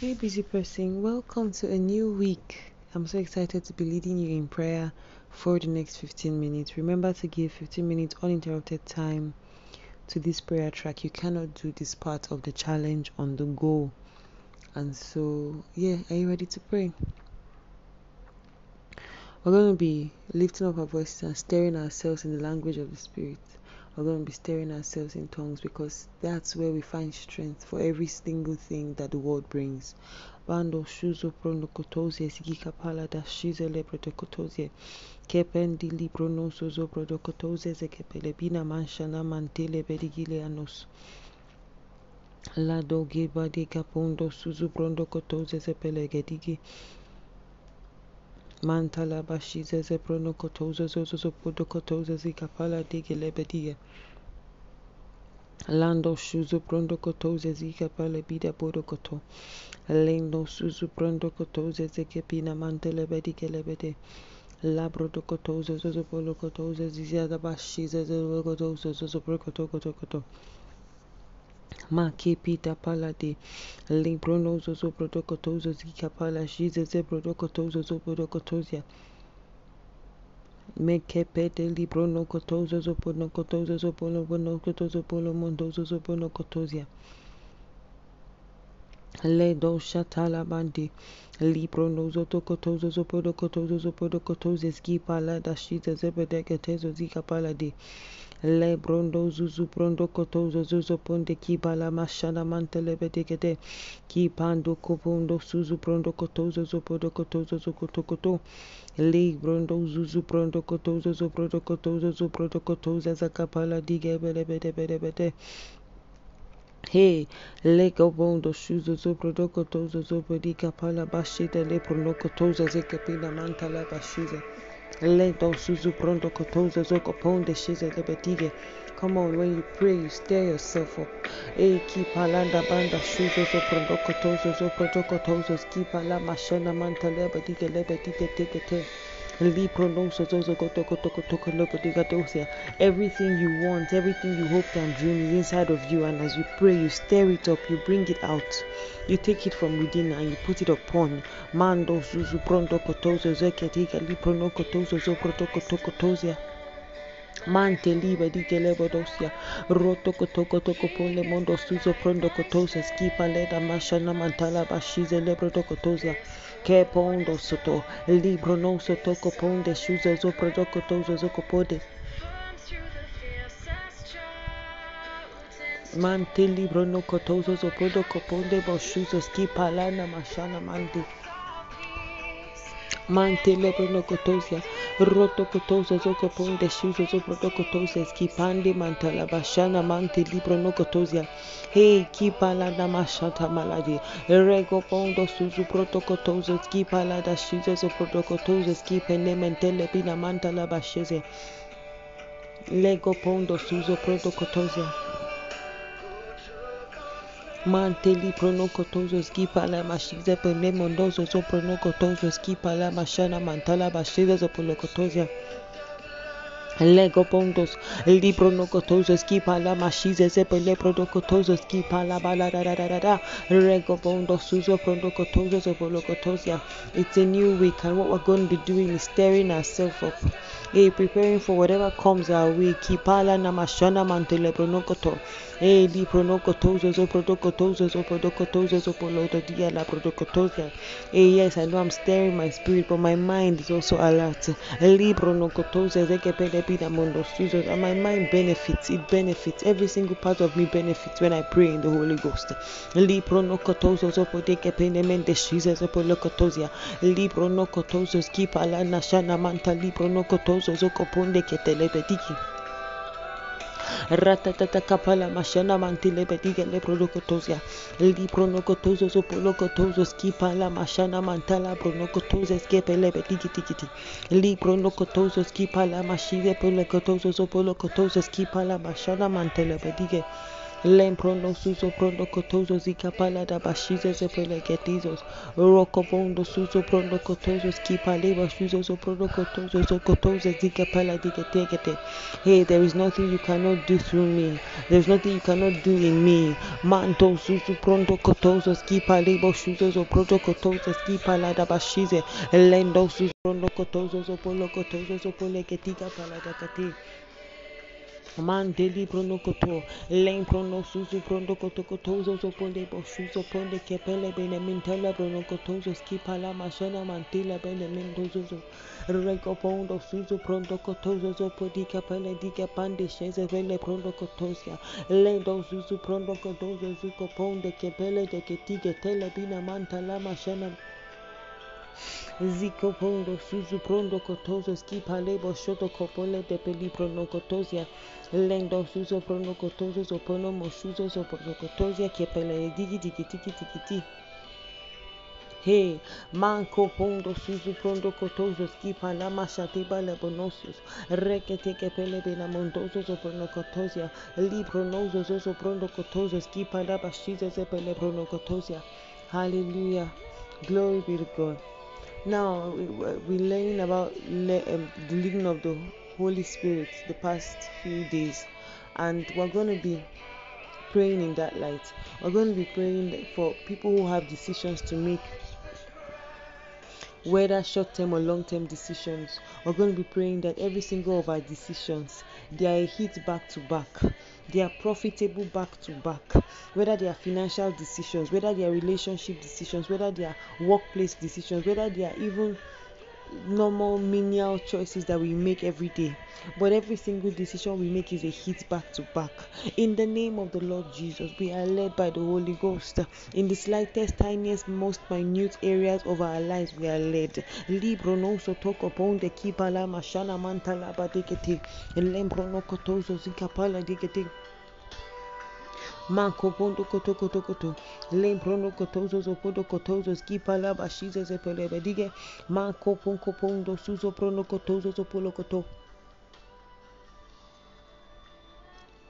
Hey, busy person, welcome to a new week. I'm so excited to be leading you in prayer for the next 15 minutes. Remember to give 15 minutes uninterrupted time to this prayer track. You cannot do this part of the challenge on the go. And so, yeah, are you ready to pray? We're going to be lifting up our voices and stirring ourselves in the language of the Spirit. We're going to be stirring ourselves in tongues because that's where we find strength for every single thing that the world brings. Bando shuzo prono kotozie sigika pala da shize lebre de kotozie. Kependi li prono sozo prodo kotozie zekepele bina manshana mantele bedigile anos. La dogi badi kapondo suzu prondo kotozie zepele gedigi. Mantala bashize zeprono kotozo zozo zopodo kotozo zikapala dige lebedige. Lando shuzu prondo kotoze zikapala bida bodo koto. Lendo suzu prondo kotoze zekepina mantele bedige lebede. Labro do kotozo zozo polo kotoze ziziada bashize zozo kotozo zozo pro koto koto koto. Ma kepita palade librono zozo protocotozo zika pala shize ze protocotozo zo protocotozia me kepete librono cotozo zo protocotozo zo polo cotozo polo mondozo zo protocotozia le do shatala bandi librono zo tocotozo zo protocotozo zo protocotozia ski pala da shize ze protocotozo zika pala de le brondo zuzu brondo koto zuzu ponde ki bala mashana mantele bedegede ki pando kopondo suzu brondo koto zuzu podo koto zuzu koto koto. Le brondo zuzu brondo koto zuzu brondo koto zuzu brondo koto zaza kapala dige bele bede bede bede Hey, lego bondo shuzo zo brodo koto zuzu bodi kapala bashida le brondo koto zaze kapila mantala bashiza Lento suzu pronto lebetige. Come on, when you pray, you stir yourself up. E ki palanda banda shuzo zo pronto kotoza zo pronto kotoza ski pala mashana manta lebetige lebetige teke te. Everything you want, everything you hope and dream is inside of you, and as you pray, you stir it up, you bring it out, you take it from within and you put it upon. Mando kotokotozia. Mante liba di gelebodosia, roto kotoko toko pole mondo suzo prondo kotosa, skipa leda mashana mantala bashize lebrodo kotosia. Ke pondo soto, libro no soto coponde, shuzo zo prodo kotozo zo kopode. Mante libro no kotozo zo prodo koponde, bo shuzo skipa lana mashana mandi. Mantele kotosia roto kotosa zoko ponde shuzo zopro kotosia skipande mantala bashana manti libro no kotosia hey kipala da mashata maladi rego pondo suzu proto kotosa skipala da shuzo zopro kotosia skipene mentele bina mantala basheze lego pondo suzo proto kotosia Manteli mashana mantala polocotosia. Lego pondos, libro no cotoso skipa la mashize sepe le prodocotoso skipa la bala da da da da da. Rego pondos suzo prodocotoso so polocotosia. It's a new week and what we're going to be doing is stirring ourselves up. Hey, preparing for whatever comes uh, our way. Kipala namashana mantele pronocoto. Hey, di pronocotoso so prodocotoso so prodocotoso so poloto dia la prodocotosia. Hey, yes, I know I'm stirring my spirit, but my mind is also alert. Libro no cotosa zekepedepida mundo and my mind benefits. It benefits. Every single part of me benefits when I pray in the Holy Ghost. Libro no cotoso so podekependemende shiza so polocotosia. Libro no cotoso skipa la nashana manta libro no cotoso so coponde que telepetiki ratatata kapala mashana mantile bediga le pronokotosia li pronokotozo so pronokotozo skipa la mashana mantala pronokotozo skepe le bedigi tikiti li pronokotozo skipa la mashide pronokotozo so pronokotozo skipa la mashana mantele bedige Lemprono suso prondo cotoso zika palada bashize zepele getizos. Rocopondo suso prondo cotoso skipa leba suzo so prondo cotoso so cotoso zika pala digetegete. Hey, there is nothing you cannot do through me. There is nothing you cannot do in me. Manto suso prondo cotoso skipa leba suzo so prondo cotoso skipa lada bashize. Lendo suso prondo cotoso so polo cotoso so pole getika palada kati. mandeli bruno koto len bruno suzu bruno koto koto zo zo pole bo suzo pole kepele bene mintela bruno koto skipa la masona mantila bene mendozo zo rego pondo suzu bruno koto zo zo podi kepele diga pande sheze vele bruno kotosia len do suzu bruno koto zo zo koponde kepele de ketiga tele bina mantala masona Zico pondo suzu prondo cotoso skipa lebo shoto copole de pelibro no cotosia. Lendo suzo prono cotoso sopono mosuzo sopono cotosia que pele digi digi digi digi. Hey, manco pondo suzu prondo cotoso skipa la machatiba lebonosios. Requete que pele benamontoso sopono cotosia. Libro noso soso prondo cotoso skipa la bashiza se pele cotosia. Hallelujah. Glory be to God. Now we learning about le- um, the leading of the Holy Spirit the past few days, and we're going to be praying in that light. We're going to be praying for people who have decisions to make, whether short-term or long-term decisions. We're going to be praying that every single of our decisions they are hit back to back. They are profitable back to back. Whether they are financial decisions, whether they are relationship decisions, whether they are workplace decisions, whether they are even normal menial choices that we make every day. But every single decision we make is a hit back to back. In the name of the lord jesus we are led by the holy ghost. In the slightest tiniest most minute areas of our lives we are led. Libro so talk upon the mashana mantala badekete lembro no kotozo zikapala Mancopondo Cotocotocoto, Lemprono Cotosos, Opondo Cotosos, Kipalaba Shizes, Pelebediga, Mancopon Copondo, Suso Prono Cotosos, Opolo Coto.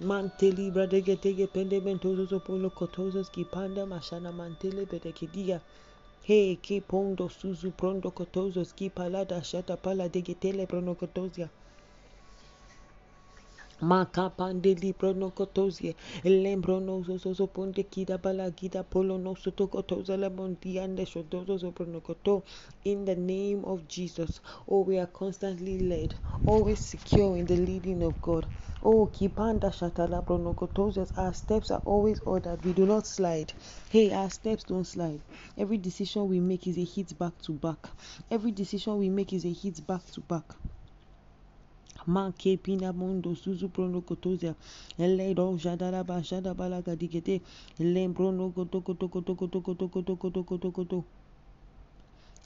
Manteli bradege tege pende mentosos opolo cotosos ki panda mashana mantele bedekediga. Hey ki pondo suzu prondo cotosos ki palada shata pala dege tele prono cotosia. Kotozia. Makapandeli pronokotozie, lembrono soso ponte kida bala kida polo no soto kotoza la montiande shodozo so pronokoto. In the name of Jesus, oh, we are constantly led, oh, always secure in the leading of God. Oh, kipanda shatala pronokotoses, our steps are always ordered. We do not slide. Hey, our steps don't slide. Every decision we make is a hit back to back. Every decision we make is a hit back to back make pina mundo suzu prono kotoza ele ro jadara ba jada bala gadigete ele prono koto koto koto koto koto koto koto koto koto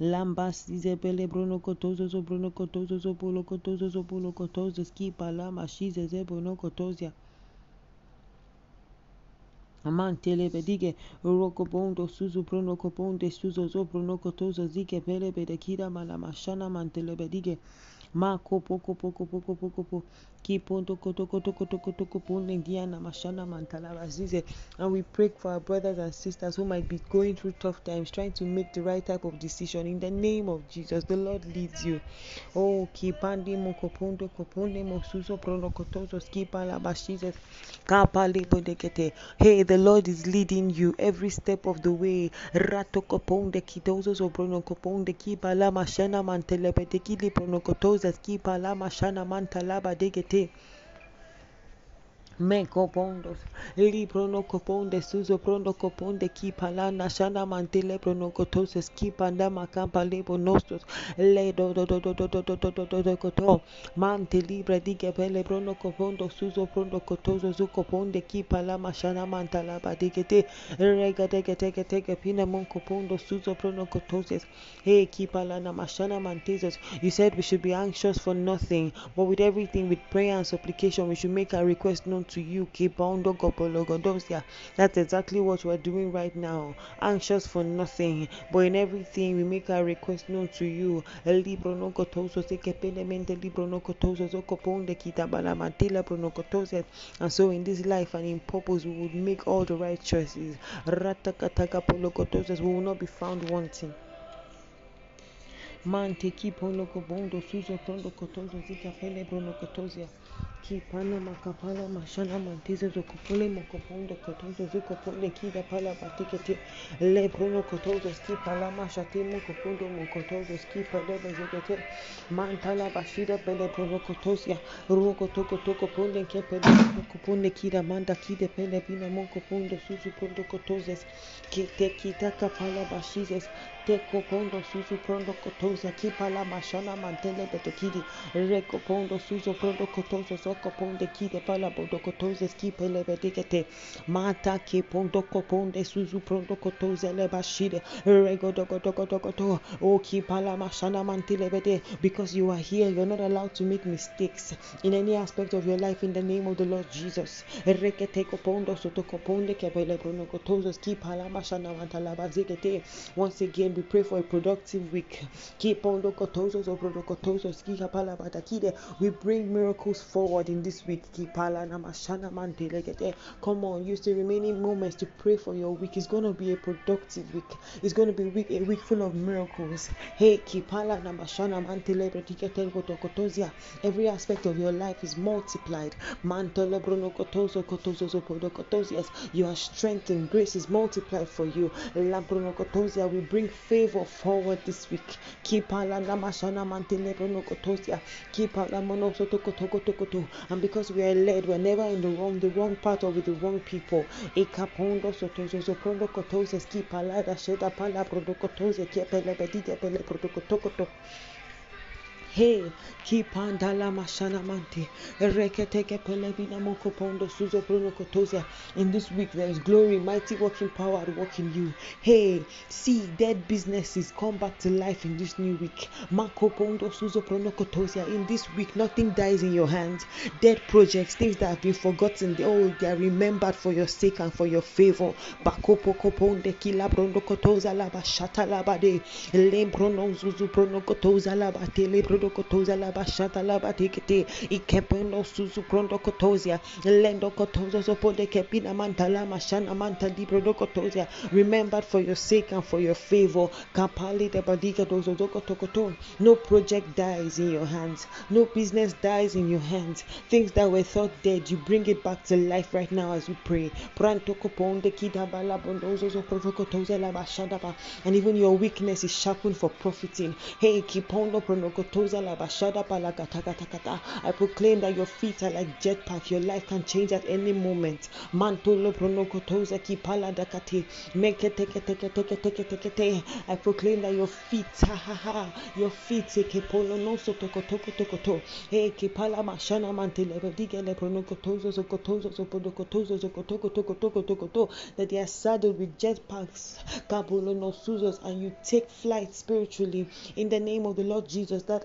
Lambas dice pele bruno cotoso so bruno cotoso so pulo cotoso so pulo cotoso skipa lama shize ze bruno cotosia. Amante lebe dige roko bondo suzu bruno cobonde suzo zo bruno cotoso zike pele bede kira mala mashana mante lebe dige. And we pray for our brothers and sisters who might be going through tough times trying to make the right type of decision in the name of Jesus. The Lord leads you. Oh hey the Lord is leading you every step of the way. Rato mashana roses qui balama shana manta laba degete mantalaba degete me copondos li prono coponde suzo prono prono lebo nostos le do do do do do do do do do do do mante libre di prono suzo prono su mantala rega pina mon suzo prono you said we should be anxious for nothing but with everything with prayer and supplication we should make our request known unto you. Kipondo kopologodosia. That's exactly what we're doing right now. Anxious for nothing, but in everything we make our request known to you. El libro no cotoso se que penemente libro no cotoso so coponde kitabala mantila pronocotosia. And so in this life and in purpose we would make all the right choices. Ratakataka polocotoses we will not be found wanting. Mante ki polo kobondo suzo prondo kotozo zika pele brono kotosia. Ki pana makapala mashana mantiza zo kopole mokopondo kotozo zuko pole kida pala batikete le brono kotozo ski pala mashati mokopondo mokotozo ski pale bazikete mantala bashida pele brono kotosia roko toko toko ponde ke pele mokoponde kida manda kide pele bina mokopondo suzo prondo kotozes ki te kita kapala bashizes teko pondo suzu prondo kotoza kipala mashana mantele prondo kotoza kide pala kotoza skipele betekete mata koponde prondo kotoza o kipala mashana mantele bede because you are here you're not allowed to make mistakes in any aspect of your life in the name of the Lord Jesus. Soto koponde prondo kotoza skipala mashana mantala bazikete once again we pray for a productive week. Oh, Batakide. We bring miracles forward in this week. Come on, use the remaining moments to pray for your week. It's going to be a productive week. It's going to be a week, a week full of miracles. Hey. Every aspect of your life is multiplied. Protokotosias. You are strengthened. Grace is multiplied for you. We bring favor forward this week. Keep. And because we are led, we're never in the wrong, the wrong part or with the wrong people. Keep protokotokoto. Hey, kipandala mashana mante, reketeke pelebina moko pondo suzo bruno kotosia. In this week there is glory, mighty working power at work in you. Hey, see dead businesses come back to life in this new week. Mako pondo suzo bruno kotosia. In this week, nothing dies in your hands. Dead projects, things that have been forgotten, they, oh, they are remembered for your sake and for your favor. Bakopo koponde kila bruno kotosa laba shata laba de lembrono zuzu bruno kotosa laba tele bruno kotosa laba shata laba tikete ikependo suzu prondo kotosia lendo de kepina mashana manta di kotosia remembered for your sake and for your favor. Kapali de badiga dozo zoko tokoto no project dies in your hands. No business dies in your hands. Things that were thought dead you bring it back to life right now as we pray. Pranto bondozo so protokotosa laba shadaba and even your weakness is sharpened for profiting. Hey kipondo la I proclaim that your feet are like jetpack your life can change at any moment. Mantolo pronokotosa kipala dakati make teke teke teke teke teke te. I proclaim that your feet your feet kepolo no so toko toko toko to hey kipala mashana mantele bedige le pronokotosa so kotosa so pronokotosa so kotoko toko toko toko to that they are saddled with jetpacks kabolo no suzos. And you take flight spiritually. In the name of the Lord Jesus that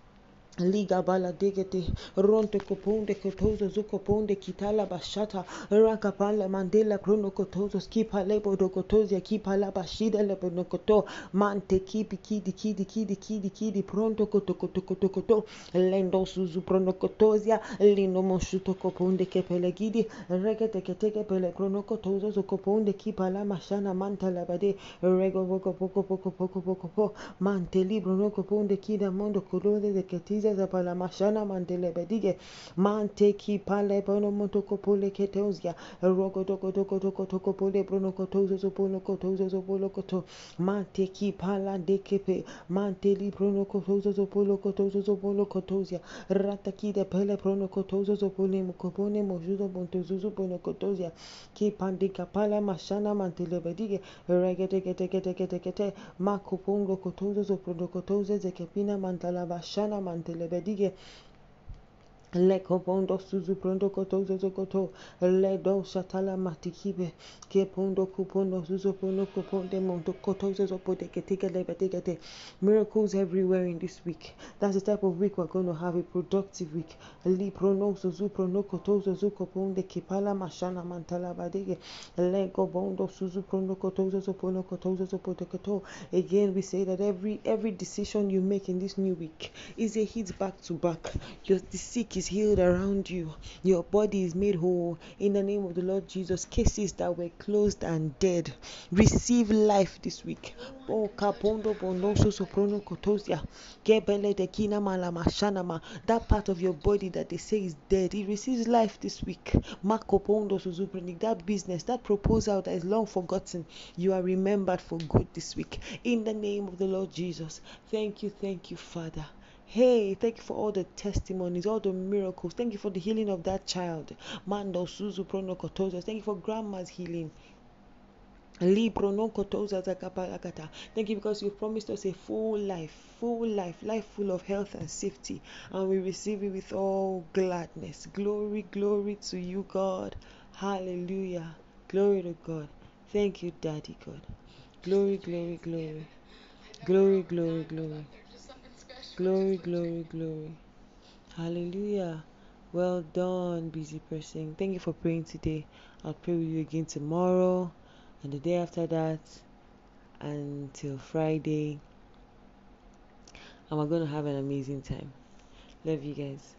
Liga bala degete ronte koponde kotozo zukoponde kitala bashata rakapala mandela krono kotozo skipa lebo do kotozia kipa la bashida lebo no koto mante kipi kidi kidi kidi kidi kidi pronto koto koto koto koto lendo suzu prono kotozia lino moshuto koponde kepele gidi regete keteke pele krono kotozo zukoponde kipa la mashana manta la bade rego poko poko poko poko poko poko mante libro no koponde kida mondo kolode de ketiza za pala mashana mandele bedige mante ki pale bono motoko pole ketozia rogo toko toko toko toko pole brono kotozo zo polo kotozo zo polo koto. Mante ki pala dekepe. Mante li brono kotozo zo polo kotozo zo polo kotozia. Rata ki de pele brono kotozo zo pole mokopone mojudo bontozo zo polo kotozia. Ki pandika pala mashana mandele bedige regete gete gete gete gete makopongo kotozo zo polo kotozo zekepina mantala bashana mantele مبادله به دیگه. Bedige Lekopondo suzu prondo koto zozo koto. Ledo shatala matikibe. Ke pondo kupondo suzu prondo kuponde mondo koto zozo pote ketika lebetikete miracles everywhere in this week. That's the type of week we're going to have a productive week. Li prono suzu prondo koto zozo koponde kipala mashana mantala badege. Lego bondo suzu prondo koto zozo prondo koto zozo pote koto. Again we say that every every decision you make in this new week is a hit back to back. Your the sick is healed around you. Your body is made whole in the name of the Lord Jesus. Cases that were closed and dead receive life this week. That part of your body that they say is dead, it receives life this week. That business, that proposal that is long forgotten, you are remembered for good this week. In the name of the Lord Jesus. Thank you, thank you, Father. Hey, thank you for all the testimonies, all the miracles. Thank you for the healing of that child. Mando Suzu Pronokotosa. Thank you for grandma's healing. Thank you because you promised us a full life, full life, life full of health and safety, and we receive it with all gladness. Glory, glory to you, God. Hallelujah. Glory to God. Thank you, Daddy God. Glory, glory, glory. Glory, glory, glory. Glory, glory, glory. Hallelujah. Well done, busy person. Thank you for praying today. I'll pray with you again tomorrow and the day after that until Friday. And we're going to have an amazing time. Love you guys.